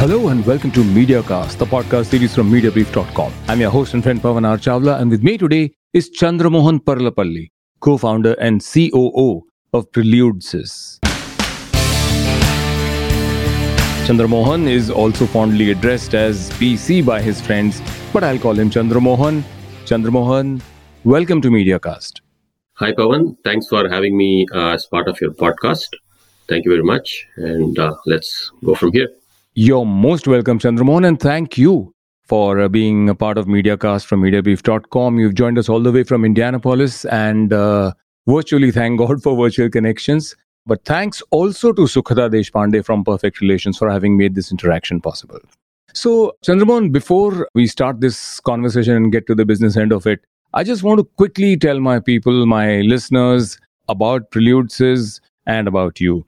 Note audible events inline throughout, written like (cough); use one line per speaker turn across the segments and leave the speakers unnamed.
Hello and welcome to MediaCast, the podcast series from MediaBrief.com. I'm your host and friend Pavan R. Chawla, and with me today is Chandramohan Parlapalli, co-founder and COO of Preludesys. Chandramohan is also fondly addressed as PC by his friends, but I'll call him Chandramohan. Chandramohan, welcome to MediaCast.
Hi, Pavan. Thanks for having me uh, as part of your podcast. Thank you very much. And uh, let's go from here.
You're most welcome, Chandramohan, and thank you for uh, being a part of MediaCast from MediaBrief.com. You've joined us all the way from Indianapolis and uh, virtually thank God for virtual connections. But thanks also to Sukhada Deshpande from Perfect Relations for having made this interaction possible. So, Chandramohan, before we start this conversation and get to the business end of it, I just want to quickly tell my people, my listeners, about Preludesys and about you.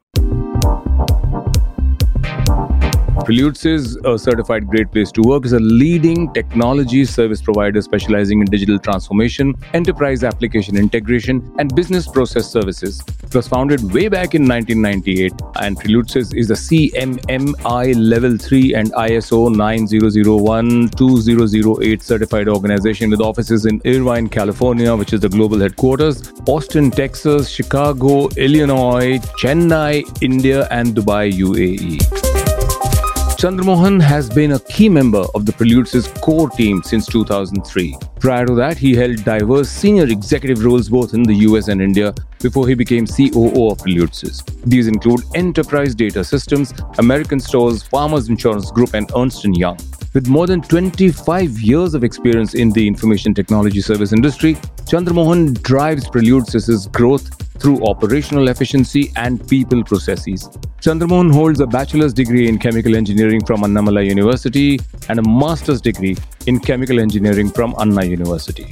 Preludesys a certified great place to work is a leading technology service provider specializing in digital transformation, enterprise application integration, and business process services. It was founded way back in 1998, and Preludesys is a CMMI Level 3 and ISO 9001-2008 certified organization with offices in Irvine, California, which is the global headquarters, Austin, Texas, Chicago, Illinois, Chennai, India, and Dubai, UAE. Chandramohan has been a key member of the Preludes' core team since 2003. Prior to that, he held diverse senior executive roles both in the US and India before he became COO of Preludes. These include Enterprise Data Systems, American Stores, Farmers Insurance Group, and Ernst & Young. With more than 25 years of experience in the information technology service industry, Chandramohan drives Preludes' growth through operational efficiency and people processes. Chandramohan holds a bachelor's degree in chemical engineering from Annamalai University and a master's degree in chemical engineering from Anna University.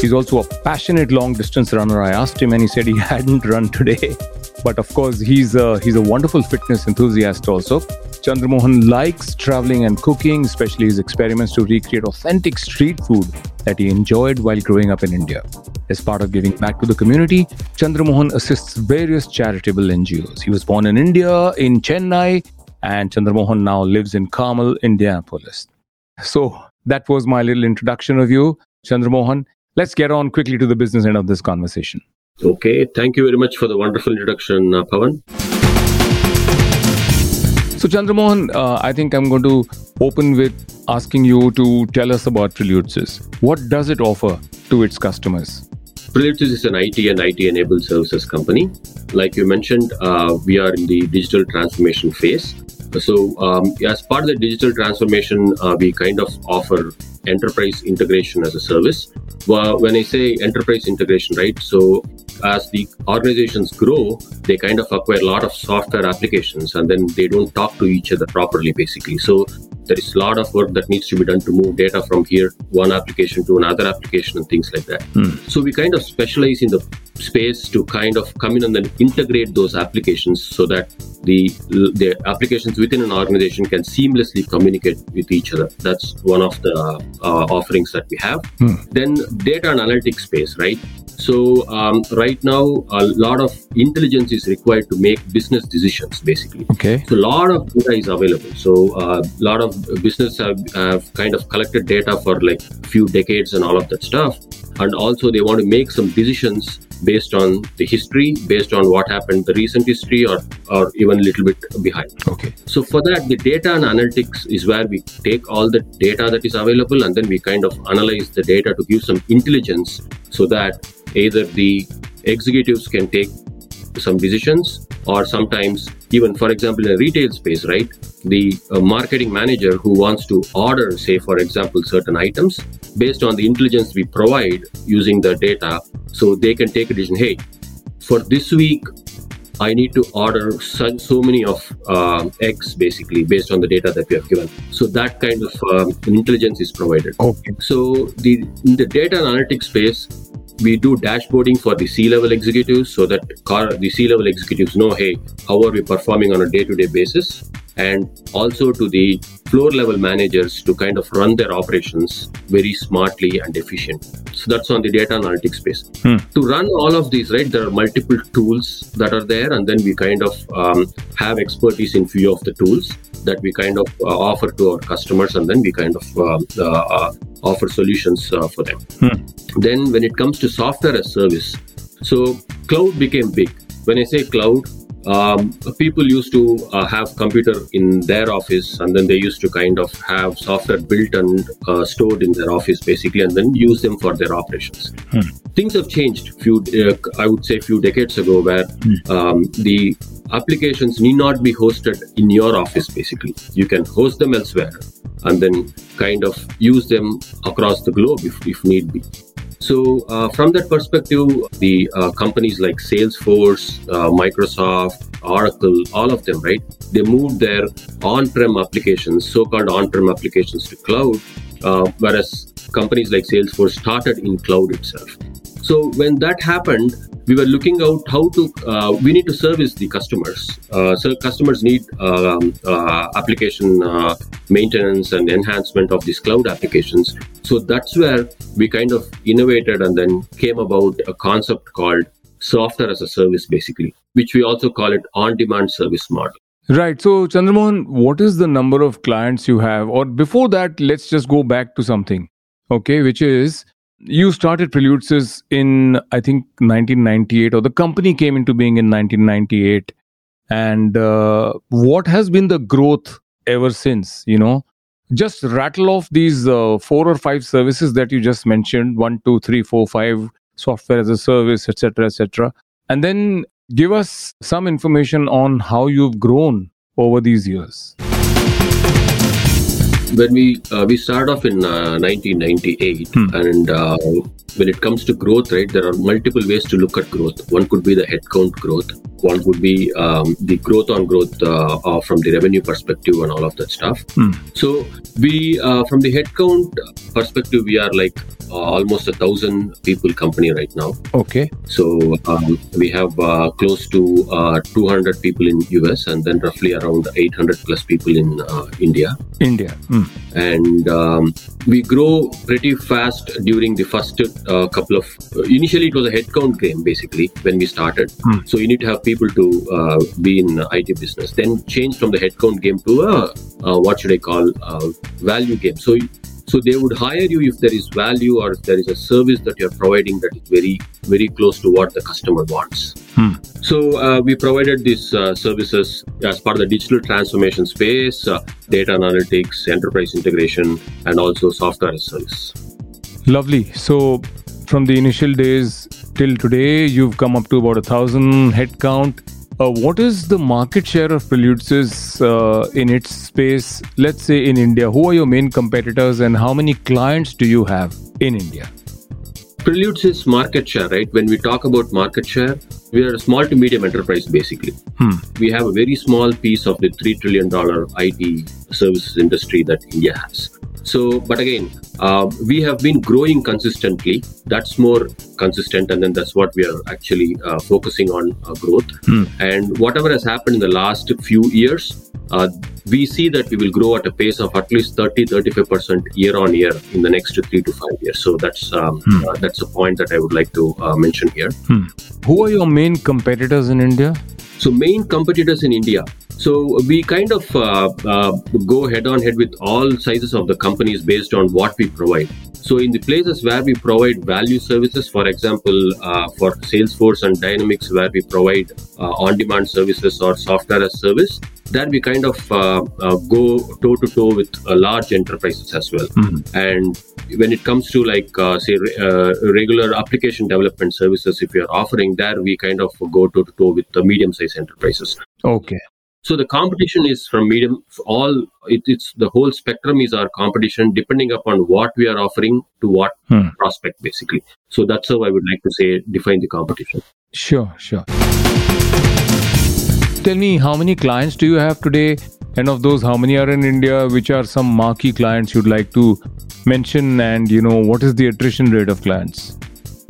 He's also a passionate long distance runner. I asked him and he said he hadn't run today. (laughs) But of course, he's a, he's a wonderful fitness enthusiast also. Chandramohan likes traveling and cooking, especially his experiments to recreate authentic street food that he enjoyed while growing up in India. As part of giving back to the community, Chandramohan assists various charitable NGOs. He was born in India, in Chennai, and Chandramohan now lives in Carmel, Indianapolis. So that was my little introduction of you, Chandramohan. Let's get on quickly to the business end of this conversation.
Okay. Thank you very much for the wonderful introduction, uh, Pavan.
So, Chandramohan, uh, I think I'm going to open with asking you to tell us about Preludesys. What does it offer to its customers?
Preludesys is an IT and IT enabled services company. Like you mentioned, uh, we are in the digital transformation phase. So, um, as part of the digital transformation, uh, we kind of offer enterprise integration as a service. Well, when I say enterprise integration, right? So, as the organizations grow, they kind of acquire a lot of software applications and then they don't talk to each other properly, basically. So, there is a lot of work that needs to be done to move data from here, one application to another application, and things like that. Hmm. So, we kind of specialize in the space to kind of come in and then integrate those applications so that the the applications within an organization can seamlessly communicate with each other. That's one of the uh, offerings that we have. Hmm. Then data analytics space, right? So um, right now, a lot of intelligence is required to make business decisions, basically.
Okay.
So a lot of data is available. So a uh, lot of business have, have kind of collected data for like few decades and all of that stuff, and also they want to make some decisions based on the history, based on what happened, the recent history, or or even a little bit behind.
Okay.
So for that, the data and analytics is where we take all the data that is available, and then we kind of analyze the data to give some intelligence, so that either the executives can take some decisions or sometimes even for example in a retail space right the uh, marketing manager who wants to order say for example certain items based on the intelligence we provide using the data so they can take a decision hey for this week I need to order so, so many of uh, eggs basically based on the data that we have given. So that kind of um, intelligence is provided.
Okay.
So the in the data analytics space, we do dashboarding for the C-level executives so that car, the C-level executives know, hey, how are we performing on a day-to-day basis? And also to the floor level managers to kind of run their operations very smartly and efficient. So that's on the data analytics space.
Hmm.
To run all of these, right, there are multiple tools that are there, and then we kind of um, have expertise in few of the tools that we kind of uh, offer to our customers, and then we kind of uh, uh, offer solutions uh, for them.
Hmm.
Then, when it comes to software as a service, so cloud became big. When I say cloud, um, people used to uh, have computer in their office and then they used to kind of have software built and uh, stored in their office basically and then use them for their operations.
Hmm.
things have changed few uh, i would say few decades ago where um, the applications need not be hosted in your office basically. You can host them elsewhere and then kind of use them across the globe if, if need be so, uh, from that perspective, the uh, companies like Salesforce, uh, Microsoft, Oracle, all of them, right? They moved their on-prem applications, so-called on-prem applications, to cloud, uh, whereas companies like Salesforce started in cloud itself. So when that happened, we were looking out how to. Uh, we need to service the customers. Uh, so customers need um, uh, application uh, maintenance and enhancement of these cloud applications. So that's where we kind of innovated and then came about a concept called software as a service, basically, which we also call it on-demand service model.
Right. So, Chandramohan, what is the number of clients you have? Or before that, let's just go back to something, okay, which is you started Preludes in, I think, 1998, or the company came into being in 1998. And uh, what has been the growth ever since? You know, just rattle off these uh, four or five services that you just mentioned one, two, three, four, five software as a service, etc., etc. And then give us some information on how you've grown over these years.
When we uh, we start off in uh, 1998
Hmm.
and uh, when it comes to growth right there are multiple ways to look at growth one could be the headcount growth one would be um, the growth on growth uh, from the revenue perspective and all of that stuff
Hmm.
so we uh, from the headcount perspective we are like uh, almost a thousand people company right now
Okay.
so um, we have uh, close to uh, 200 people in US and then roughly around 800 plus people in uh, India
India. Hmm.
and um, we grow pretty fast during the first uh, couple of initially it was a headcount game basically when we started
Hmm.
so you need to have people to uh, be in IT business then change from the headcount game to a uh, what should I call uh, value game so so they would hire you if there is value or if there is a service that you're providing that is very very close to what the customer wants
Hmm.
so uh, we provided these uh, services as part of the digital transformation space, uh, data analytics, enterprise integration, and also software as a service.
Lovely. So, from the initial days till today, you've come up to about a thousand headcount. Uh, what is the market share of Preludes uh, in its space? Let's say in India, who are your main competitors and how many clients do you have in India?
Preludesys market share, right? When we talk about market share, we are a small to medium enterprise basically.
Hmm.
We have a very small piece of the $3 trillion IT services industry that India has. So, but again, uh, we have been growing consistently. That's more consistent, and then that's what we are actually uh, focusing on uh, growth.
Hmm.
And whatever has happened in the last few years, uh, we see that we will grow at a pace of at least 30 35% year on year in the next three to five years. So that's um, uh, that's a point that I would like to uh, mention here.
Who are your main competitors in India?
So main competitors in India. So we kind of uh, uh, go head on head with all sizes of the companies based on what we provide. So in the places where we provide value services, for example, uh, for Salesforce and Dynamics, where we provide uh, on-demand services or software as service, there we kind of uh, uh, go toe to toe with uh, large enterprises as well. And when it comes to like uh, say uh, regular application development services, if are offering there, we kind of go toe to toe with the medium-sized enterprises.
Okay.
So the competition is from medium. All it, it's the whole spectrum is our competition, depending upon what we are offering to what
Hmm.
prospect, basically. So that's how I would like to say define the competition.
Sure, sure. Tell me, how many clients do you have today? And of those, how many are in India? Which are some marquee clients you'd like to mention? And, you know, what is the attrition rate of clients?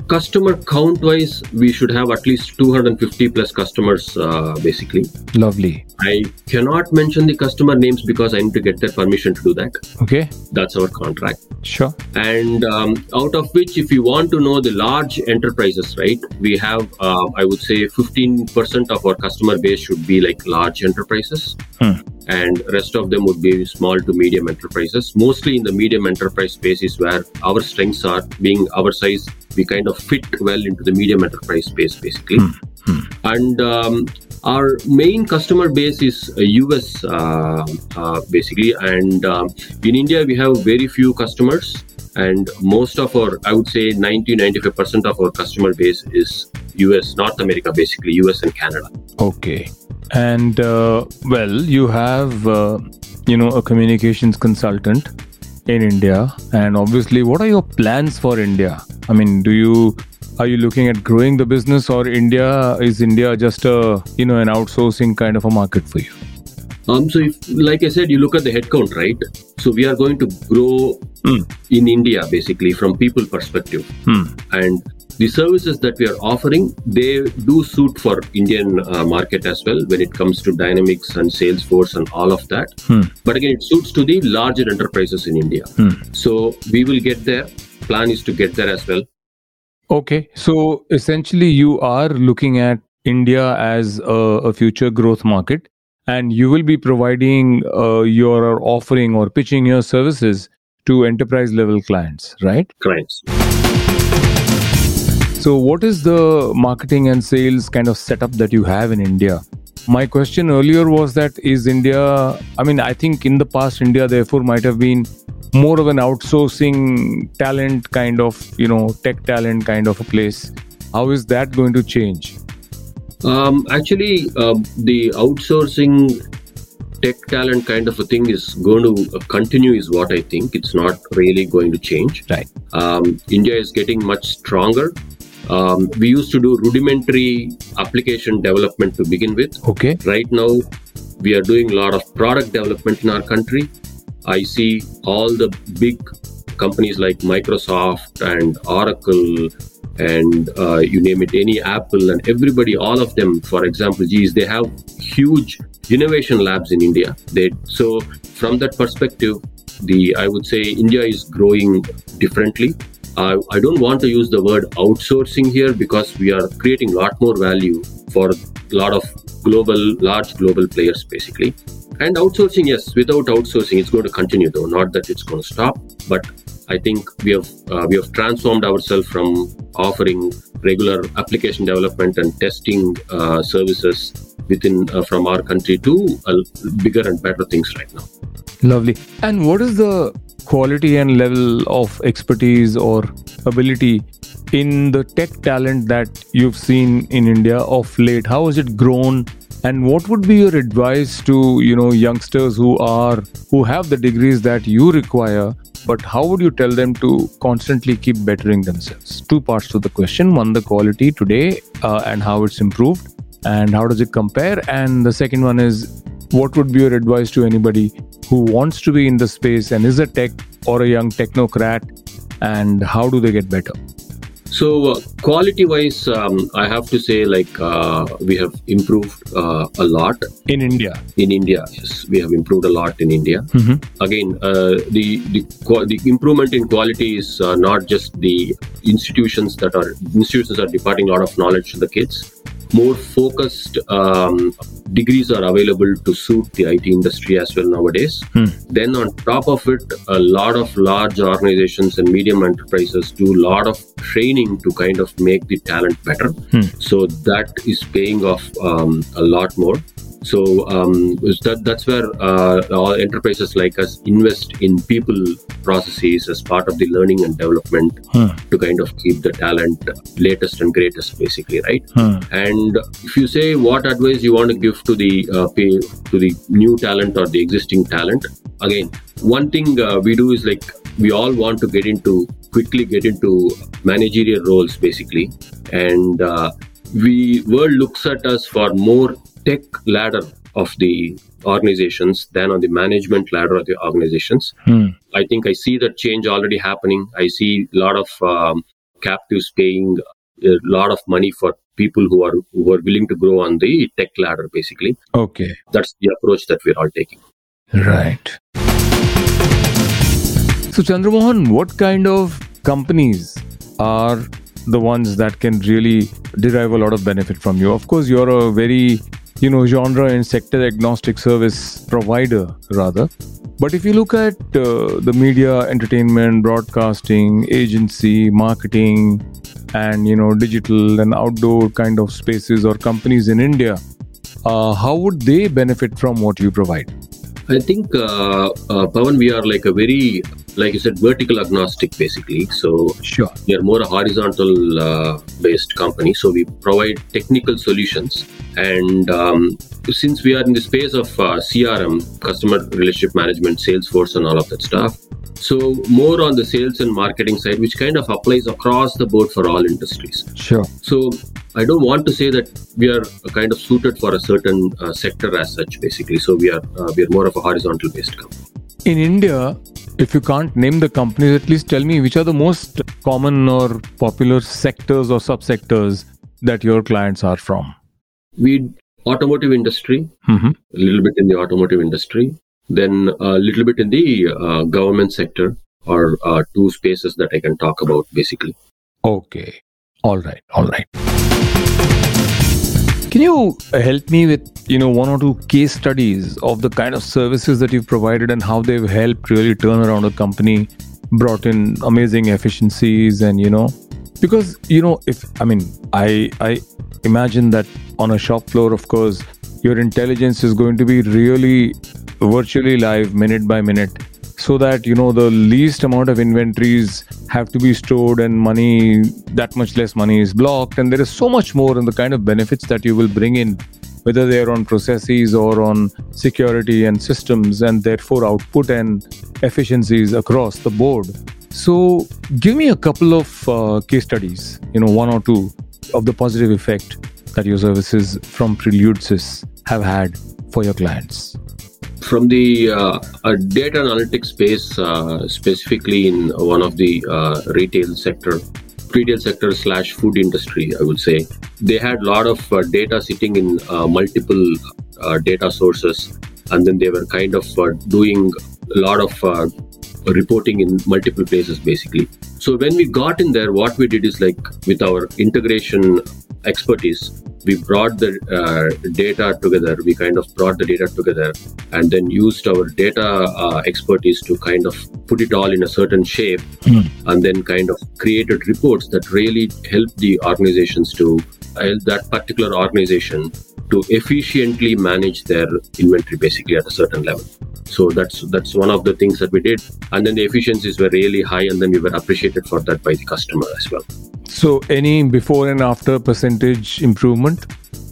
Customer count wise, we should have at least 250 plus customers, uh, basically.
Lovely.
I cannot mention the customer names because I need to get their permission to do that.
Okay.
That's our contract.
Sure.
And um, out of which, if you want to know the large enterprises, right, we have, uh, I would say, 15% of our customer base should be like large enterprises.
Hmm.
And rest of them would be small to medium enterprises. Mostly in the medium enterprise space is where our strengths are. Being our size, we kind of fit well into the medium enterprise space, basically. And um, our main customer base is uh, US uh, uh, basically, and um, in India we have very few customers, and most of our, I would say, 90 95 percent of our customer base is US, North America, basically US and Canada.
Okay. And uh, well, you have uh, you know a communications consultant in India, and obviously, what are your plans for India? I mean, do you are you looking at growing the business, or India is India just a you know an outsourcing kind of a market for you?
Um, so, if, like I said, you look at the headcount, right? So, we are going to grow in India basically from people perspective,
Hmm.
and the services that we are offering they do suit for Indian uh, market as well when it comes to Dynamics and Salesforce and all of that.
Hmm.
But again, it suits to the larger enterprises in India.
Hmm.
So we will get there. Plan is to get there as well.
Okay, so essentially, you are looking at India as a, a future growth market, and you will be providing uh, your offering or pitching your services to enterprise level clients, right?
Clients.
So, what is the marketing and sales kind of setup that you have in India? My question earlier was that is India, I mean, I think in the past, India therefore might have been more of an outsourcing talent kind of, you know, tech talent kind of a place. How is that going to change?
Um, actually, uh, the outsourcing tech talent kind of a thing is going to uh, continue, is what I think. It's not really going to change.
Right.
Um, India is getting much stronger. Um, we used to do rudimentary application development to begin with.
Okay.
Right now, we are doing a lot of product development in our country. I see all the big companies like Microsoft and Oracle and uh, you name it, any Apple and everybody, all of them, for example, geez, they have huge innovation labs in India. They so from that perspective, the I would say India is growing differently. Uh, I don't want to use the word outsourcing here because we are creating a lot more value for a lot of global, large global players, basically. And outsourcing, yes, without outsourcing, it's going to continue though. Not that it's going to stop, but I think we have uh, we have transformed ourselves from offering regular application development and testing uh, services within uh, from our country to bigger and better things right now.
Lovely. And what is the quality and level of expertise or ability in the tech talent that you've seen in India of late? How has it grown? And what would be your advice to you know youngsters who are who have the degrees that you require, but how would you tell them to constantly keep bettering themselves? Two parts to the question: one, the quality today uh, and how it's improved, and how does it compare? And the second one is what would be your advice to anybody who wants to be in the space and is a tech or a young technocrat and how do they get better
So, uh, quality wise, um, I have to say, like, uh, we have improved uh, a lot
in india
in India. Yes, we have improved a lot in India.
Mhm.
Again, uh, the, the the improvement in quality is uh, not just the institutions that are institutions are departing a lot of knowledge to the kids. More focused um, degrees are available to suit the IT industry as well nowadays.
Hmm.
Then on top of it, a lot of large organizations and medium enterprises do a lot of training to kind of make the talent better.
Hmm.
So that is paying off um, a lot more. So um, that, that's where uh, all enterprises like us invest in people processes as part of the learning and development
Hmm.
to kind of keep the talent latest and greatest, basically, right?
Hmm.
And if you say what advice you want to give to the uh, pay, to the new talent or the existing talent, again, one thing uh, we do is like we all want to get into quickly get into managerial roles, basically, and uh, we world looks at us for more tech ladder of the organizations than on the management ladder of the organizations.
Hmm.
I think I see that change already happening. I see a lot of um, captives paying a lot of money for people who are who are willing to grow on the tech ladder basically
Okay.
that's the approach that we're all taking
Right. So, Chandramohan, what kind of companies are the ones that can really derive a lot of benefit from you? Of course, you're a very, you know, genre and sector agnostic service provider, rather. But if you look at uh, the media, entertainment, broadcasting, agency, marketing, and you know, digital and outdoor kind of spaces or companies in India, uh, how would they benefit from what you provide?
I think, uh, uh, we are like a very, like you said, vertical agnostic basically. So
Sure.
we are more a horizontal uh, based company. So we provide technical solutions. And um, since we are in the space of uh, CRM, customer relationship management, Salesforce, and all of that stuff, so more on the sales and marketing side, which kind of applies across the board for all industries.
Sure.
So I don't want to say that we are kind of suited for a certain uh, sector as such, basically. So we are uh, we are more of a horizontal based company.
In India, if you can't name the companies, at least tell me which are the most common or popular sectors or subsectors that your clients are from.
We automotive industry,
Mm-hmm.
a little bit in the automotive industry, then a little bit in the uh, government sector, or uh, two spaces that I can talk about basically.
Okay. All right. All right. Can you help me with, you know, one or two case studies of the kind of services that you've provided and how they've helped really turn around a company, brought in amazing efficiencies and, you know, because, you know, if I mean, I I imagine that on a shop floor, of course, your intelligence is going to be really virtually live minute by minute so that you know the least amount of inventories have to be stored and money that much less money is blocked. And there is so much more in the kind of benefits that you will bring in whether they are on processes or on security and systems and therefore output and efficiencies across the board. So give me a couple of uh, case studies you know one or two of the positive effect that your services from Preludesys have had for your clients
From the uh, data analytics space, uh, specifically in one of the uh, retail sector, retail sector slash food industry, I would say, they had a lot of uh, data sitting in uh, multiple uh, data sources, and then they were kind of doing a lot of reporting in multiple places, basically. So when we got in there, what we did is like with our integration expertise, we brought the uh, data together. We kind of brought the data together and then used our data uh, expertise to kind of put it all in a certain shape and then kind of created reports that really help the organizations to help that particular organization to efficiently manage their inventory basically at a certain level. So that's that's one of the things that we did. And then the efficiencies were really high and then we were appreciated for that by the customer as well
So, any before and after percentage improvement?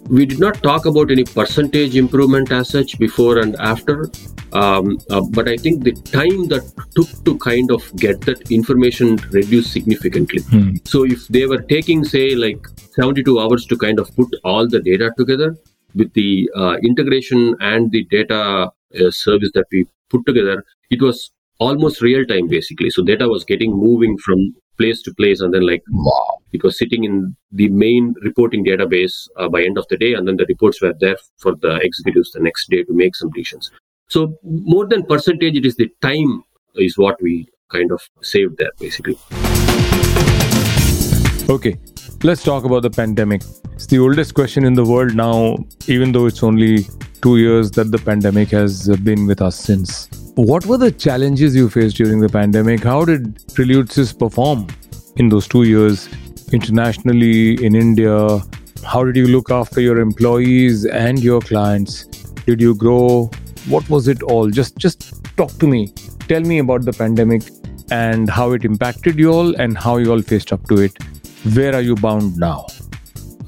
we did not talk about any percentage improvement as such before and after. Um, uh, but i think the time that took to kind of get that information reduced significantly. So if they were taking say like 72 hours to kind of put all the data together with the uh, integration and the data uh, service that we put together it was almost real time basically. So data was getting moving from place to place and then like
Wow.
it was sitting in the main reporting database uh, by end of the day and then the reports were there for the executives the next day to make some decisions. So more than percentage it is the time is what we kind of saved there basically.
Okay, let's talk about the pandemic. It's the oldest question in the world now, even though it's only two years that the pandemic has been with us since. What were the challenges you faced during the pandemic? How did Preludesys perform in those two years internationally in India? How did you look after your employees and your clients? Did you grow? What was it all? Just just talk to me. Tell me about the pandemic and how it impacted you all and how you all faced up to it. Where are you bound now?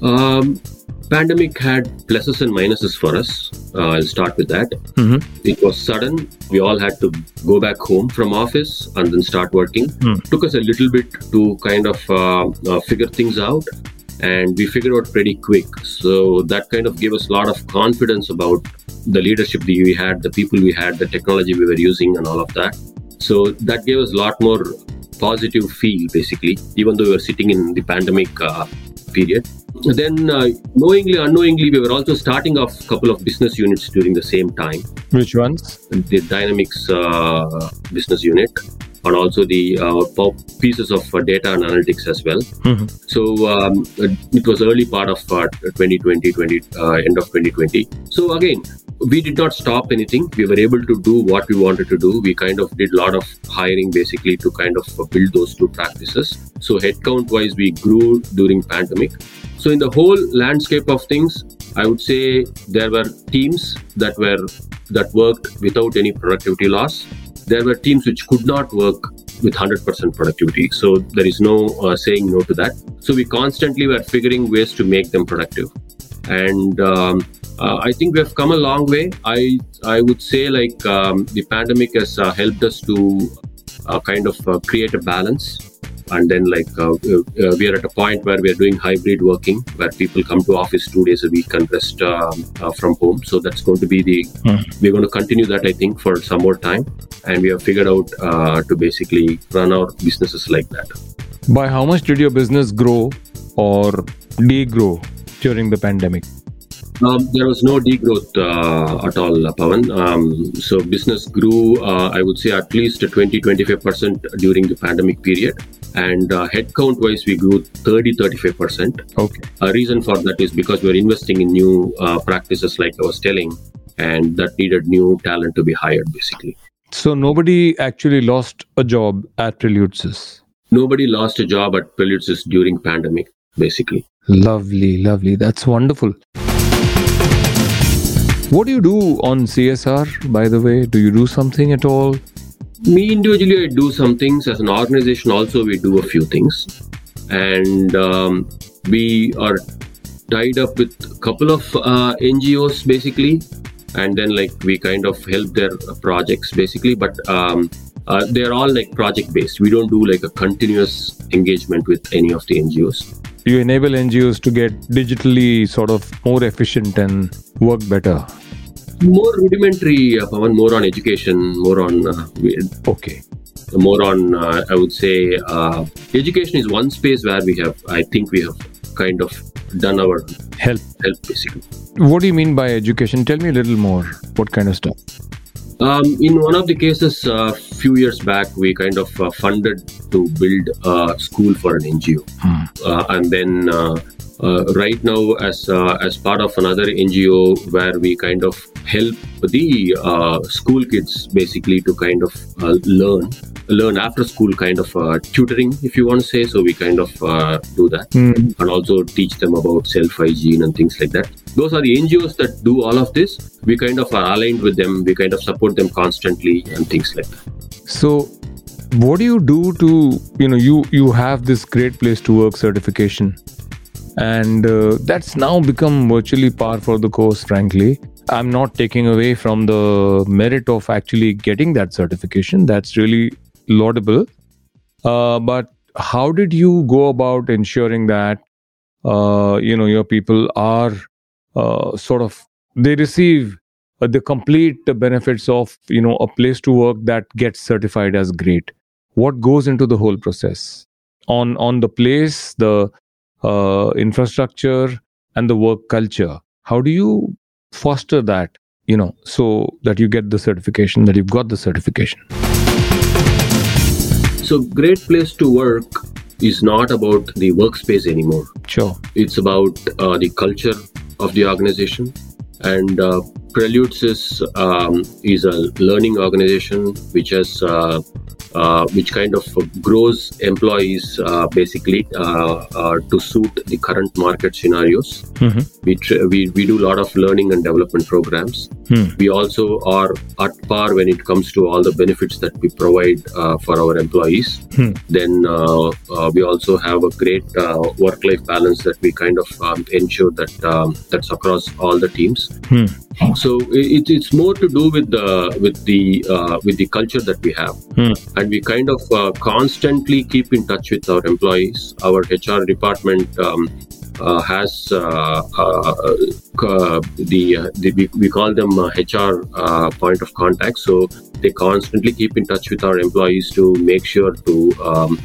um, pandemic had pluses and minuses for us uh, i'll start with that
Mhm.
it was sudden we all had to go back home from office and then start working
Hmm.
took us a little bit to kind of uh, uh, figure things out and we figured out pretty quick so that kind of gave us a lot of confidence about the leadership that we had the people we had the technology we were using and all of that so that gave us a lot more positive feel basically, even though we were sitting in the pandemic uh, period. Then, uh, knowingly, unknowingly, we were also starting off a couple of business units during the same time.
Which ones?
The Dynamics uh, business unit and also the uh, pieces of uh, data and analytics as well. Mm-hmm. So um, it was early part of uh, 2020, 20, uh, end of 2020. So again, we did not stop anything. We were able to do what we wanted to do. We kind of did a lot of hiring basically to kind of build those two practices. So headcount wise, we grew during pandemic. So in the whole landscape of things, I would say there were teams that were that worked without any productivity loss. There were teams which could not work with 100% productivity. So there is no uh, saying no to that. So we constantly were figuring ways to make them productive. And um, uh, I think we have come a long way. I I would say like um, the pandemic has uh, helped us to uh, kind of uh, create a balance and then like uh, uh, we are at a point where we are doing hybrid working where people come to office two days a week and rest um, uh, from home. So that's going to be the mm. we're going to continue that i think for some more time. And we have figured out uh, to basically run our businesses like that.
By how much did your business grow or degrow during the pandemic
um, there was no degrowth uh, at all, Pavan. Um, so business grew, uh, I would say, at least 20 25% during the pandemic period. And uh, headcount wise, we grew 30 35%.
Okay.
A reason for that is because we're investing in new uh, practices, like I was telling, and that needed new talent to be hired, basically.
So nobody actually lost a job at Preludesys?
Nobody lost a job at Preludesys during pandemic, basically.
Lovely, lovely. That's wonderful. What do you do on CSR, by the way? Do you do something at all?
Me individually, I do some things. As an organization, also, we do a few things. And um, we are tied up with a couple of uh, NGOs, basically. And then, like, we kind of help their projects, basically. But um, uh, they're all like project based. We don't do like a continuous engagement with any of the NGOs
you enable NGOs to get digitally sort of more efficient and work better?
More rudimentary, uh, more on education, more on. Uh,
okay.
More on, uh, I would say, uh, education is one space where we have, I think we have kind of done our
help.
Help, basically.
What do you mean by education? Tell me a little more. What kind of stuff?
Um, in one of the cases, a uh, few years back, we kind of uh, funded to build a school for an NGO, hmm. uh, and then uh, uh, right now, as uh, as part of another NGO, where we kind of help the school kids basically to kind of learn learn after school kind of uh, tutoring if you want to say. So we kind of uh, do that. Mm. and also teach them about self hygiene and things like that. Those are the ngos that do all of this. We kind of are aligned with them. We kind of support them constantly and things like that.
So what do you do to you know you you have this great place to work certification? And uh, that's now become virtually par for the course frankly. I'm not taking away from the merit of actually getting that certification. That's really laudable. Uh, but how did you go about ensuring that uh, you know your people are uh, sort of they receive uh, the complete benefits of you know a place to work that gets certified as great? What goes into the whole process on on the place, the uh, infrastructure, and the work culture? How do you foster that? You know, so that you get the certification, that you've got the certification.
So, great place to work is not about the workspace anymore.
Sure.
It's about uh, the culture of the organization. And uh, Preludesys um, is a learning organization which has uh, uh, which kind of grows employees uh, basically uh, uh, to suit the current market scenarios. Mm-hmm. We, tr- we we do a lot of learning and development programs. Mm. We also are at par when it comes to all the benefits that we provide uh, for our employees. Mm. Then we also have a great work-life balance that we kind of um, ensure that um, that's across all the teams. Mm. So it, it's more to do with the with the with the culture that we have. Hmm and we kind of uh, constantly keep in touch with our employees. Our HR department um, uh, has uh, uh, the, the we, we, call them HR point of contact. So they constantly keep in touch with our employees to make sure to um,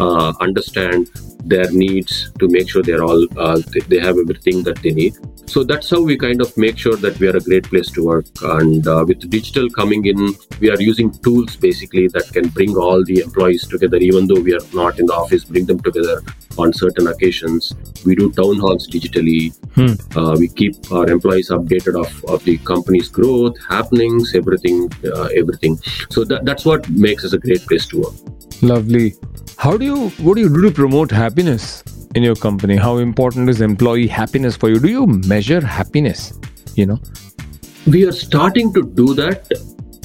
understand their needs to make sure they're all uh, they have everything that they need. So that's how we kind of make sure that we are a great place to work. And uh, with digital coming in we are using tools basically that can bring all the employees together. Even though we are not in the office bring them together on certain occasions. We do town halls digitally. Hmm. uh, we keep our employees updated of, of the company's growth happenings everything uh, everything. So that, that's what makes us a great place to work.
Lovely how do you what do you do to promote happiness in your company? How important is employee happiness for you? Do you measure happiness? You know,
we are starting to do that.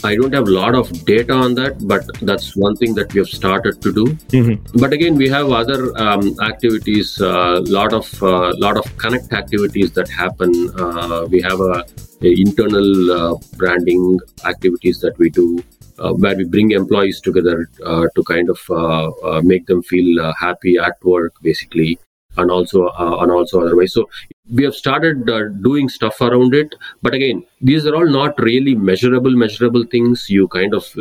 I don't have a lot of data on that, but that's one thing that we have started to do. Mm-hmm. But again, we have other um, activities, a uh, lot of uh, lot of connect activities that happen. Uh, we have a, a internal uh, branding activities that we do uh, where we bring employees together uh, to kind of uh, uh make them feel uh, happy at work, basically, and also uh, and also otherwise. So we have started doing stuff around it, but again, these are all not really measurable measurable things. You kind of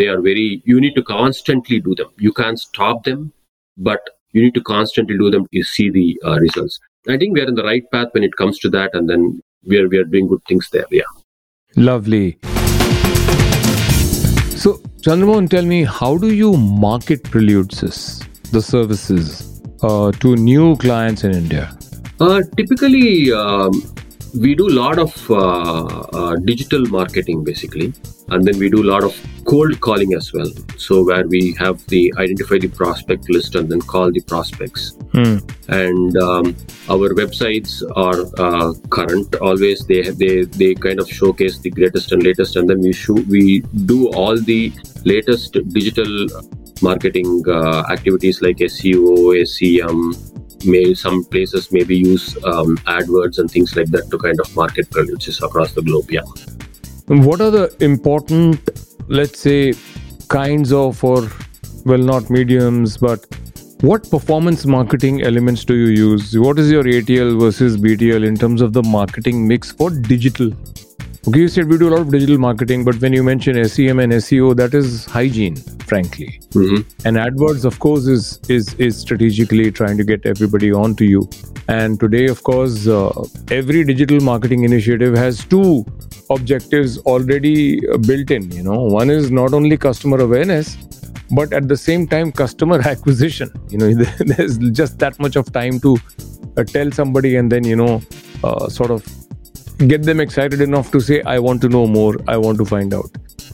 they are very. You need to constantly do them. You can't stop them, but you need to constantly do them to see the results. I think we are in the right path when it comes to that, and then we are we are doing good things there. Yeah.
Lovely. So, Chandramohan, tell me, how do you market Preludes, the services, uh, to new clients in India?
Uh, typically, um, we do a lot of uh, uh, digital marketing basically. And then we do a lot of cold calling as well. So where we have the identify the prospect list and then call the prospects. Hmm. and um, our websites are uh, current. Always they they they kind of showcase the greatest and latest. And then we shoot we do all the latest digital marketing uh, activities like SEO, SEM, may some places maybe use um, AdWords and things like that to kind of market produces across the globe. Yeah.
What are the important, let's say, kinds of or well, not mediums, but what performance marketing elements do you use? What is your ATL versus BTL in terms of the marketing mix for digital? Okay, you said we do a lot of digital marketing, but when you mention SEM and SEO, that is hygiene, frankly. Mm-hmm. And AdWords, of course, is is is strategically trying to get everybody onto you. And today, of course, uh, every digital marketing initiative has two objectives already built in. You know, one is not only customer awareness, but at the same time, customer (laughs) acquisition. You know, (laughs) there's just that much of time to uh, tell somebody and then you know, uh, sort of get them excited enough to say, I want to know more, I want to find out.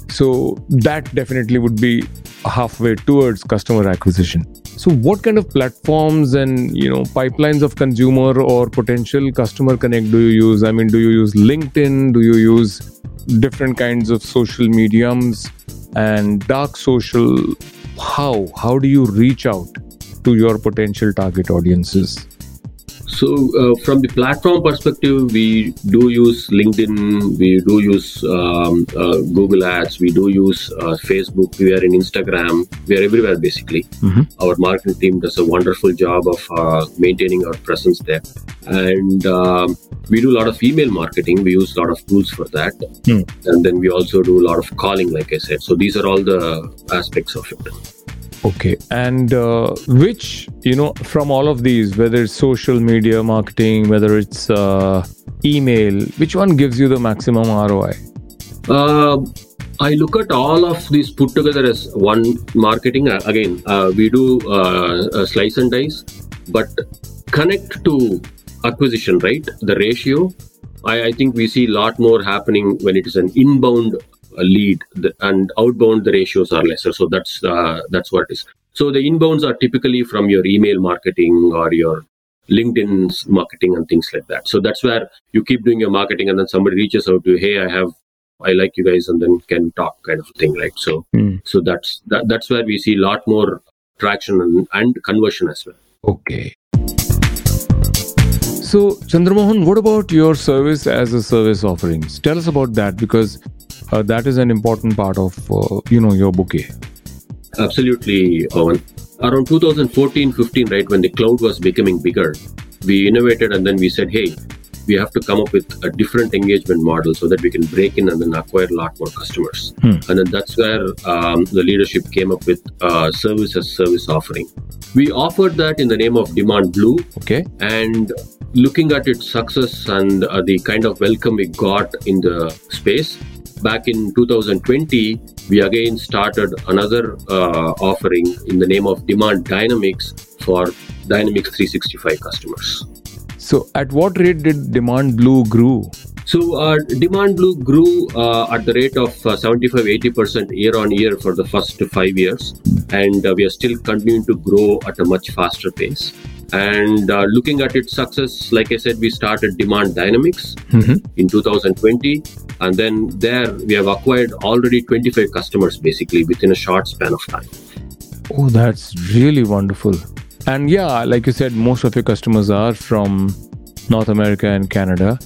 So that definitely would be halfway towards customer acquisition. So what kind of platforms and you know pipelines of consumer or potential customer connect do you use? I mean, do you use LinkedIn? Do you use different kinds of social mediums and dark social? How? How do you reach out to your potential target audiences?
So, uh, from the platform perspective, we do use LinkedIn, we do use um, uh, Google Ads, we do use uh, Facebook, we are in Instagram, we are everywhere basically. Mm-hmm. Our marketing team does a wonderful job of uh, maintaining our presence there. And um, we do a lot of email marketing, we use a lot of tools for that. Mm. And then we also do a lot of calling, like I said. So, these are all the aspects of it.
Okay. And uh, which, you know, from all of these, whether it's social media marketing, whether it's uh, email, which one gives you the maximum ROI?
Uh, I look at all of these put together as one marketing. Uh, again, uh, we do uh, slice and dice, but connect to acquisition, right? The ratio. I, I think we see a lot more happening when it is an inbound lead the, and outbound the ratios are lesser. So that's uh, that's what it is. So the inbounds are typically from your email marketing or your linkedin's marketing and things like that. So that's where you keep doing your marketing and then somebody reaches out to you hey i have i like you guys and then can talk kind of thing right? So mm. so that's that, that's where we see a lot more traction and, and conversion as well.
Okay. So, Chandramohan, what about your service as a service offerings? Tell us about that because uh, that is an important part of uh, you know your bouquet
absolutely Owen. around 2014 15 right when the cloud was becoming bigger we innovated and then we said, hey, we have to come up with a different engagement model so that we can break in and then acquire a lot more customers.
Hmm.
And then that's where um, the leadership came up with uh, service as service offering. We offered that in the name of Demand Blue,
Okay.
and looking at its success and uh, the kind of welcome we got in the space back in 2020 we again started another uh, offering in the name of demand dynamics for dynamics 365 customers.
So, at what rate did Demand Blue grew?
so uh, demand blue grew uh, at the rate of uh, 75 80% year on year for the first five years. And uh, we are still continuing to grow at a much faster pace. And uh, looking at its success like i said we started demand dynamics in 2020 and then there we have acquired already 25 customers basically within a short span of time
Oh, that's really wonderful. And yeah, like you said, most of your customers are from North America and Canada,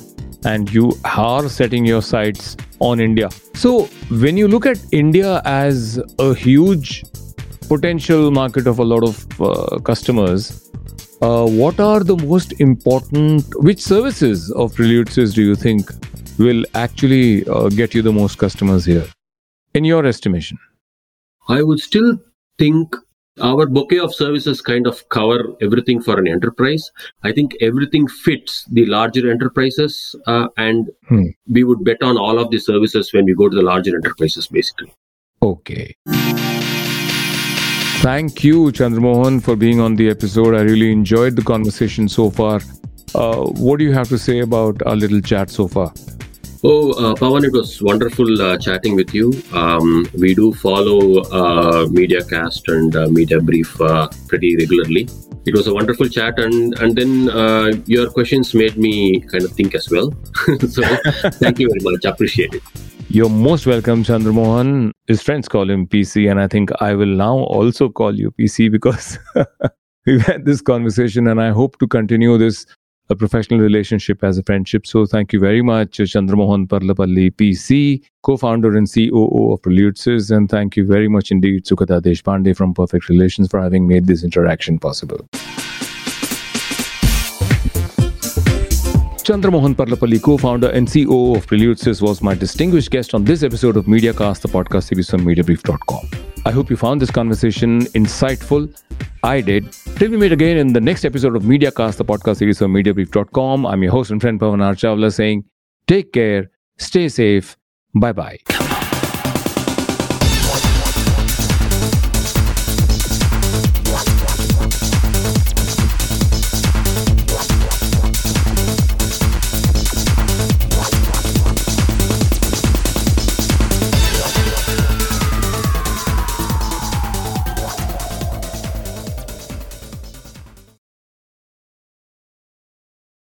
and you are setting your sights on India. So, when you look at India as a huge potential market of a lot of uh, customers, uh, what are the most important, which services of Preludesys do you think will actually uh, get you the most customers here, in your estimation?
i would still think our bouquet of services kind of cover everything for an enterprise i think everything fits the larger enterprises uh, and
Hmm.
we would bet on all of the services when we go to the larger enterprises basically
Okay. Thank you, Chandramohan, for being on the episode. I really enjoyed the conversation so far. Uh, what do you have to say about our little chat so far?
Oh, uh, Pavan, it was wonderful uh, chatting with you. Um, we do follow uh, MediaCast and uh, Media Brief uh, pretty regularly. It was a wonderful chat, and and then uh, your questions made me kind of think as well. (laughs) so, (laughs) thank you very much. I appreciate it.
You're most welcome, Chandramohan. His friends call him PC, and I think I will now also call you PC because (laughs) we've had this conversation, and I hope to continue this a professional relationship as a friendship. So thank you very much, Chandramohan Parlapalli, PC, co-founder and COO of Preludesys, and thank you very much indeed, Sukata Deshpande from Perfect Relations for having made this interaction possible. Chandramohan Parlapalli, co-founder and CEO of Preludesys, was my distinguished guest on this episode of MediaCast, the podcast series on MediaBrief.com. I hope you found this conversation insightful. I did. Till we meet again in the next episode of MediaCast, the podcast series on MediaBrief.com. I'm your host and friend Pavan R. Saying, take care, stay safe, bye bye.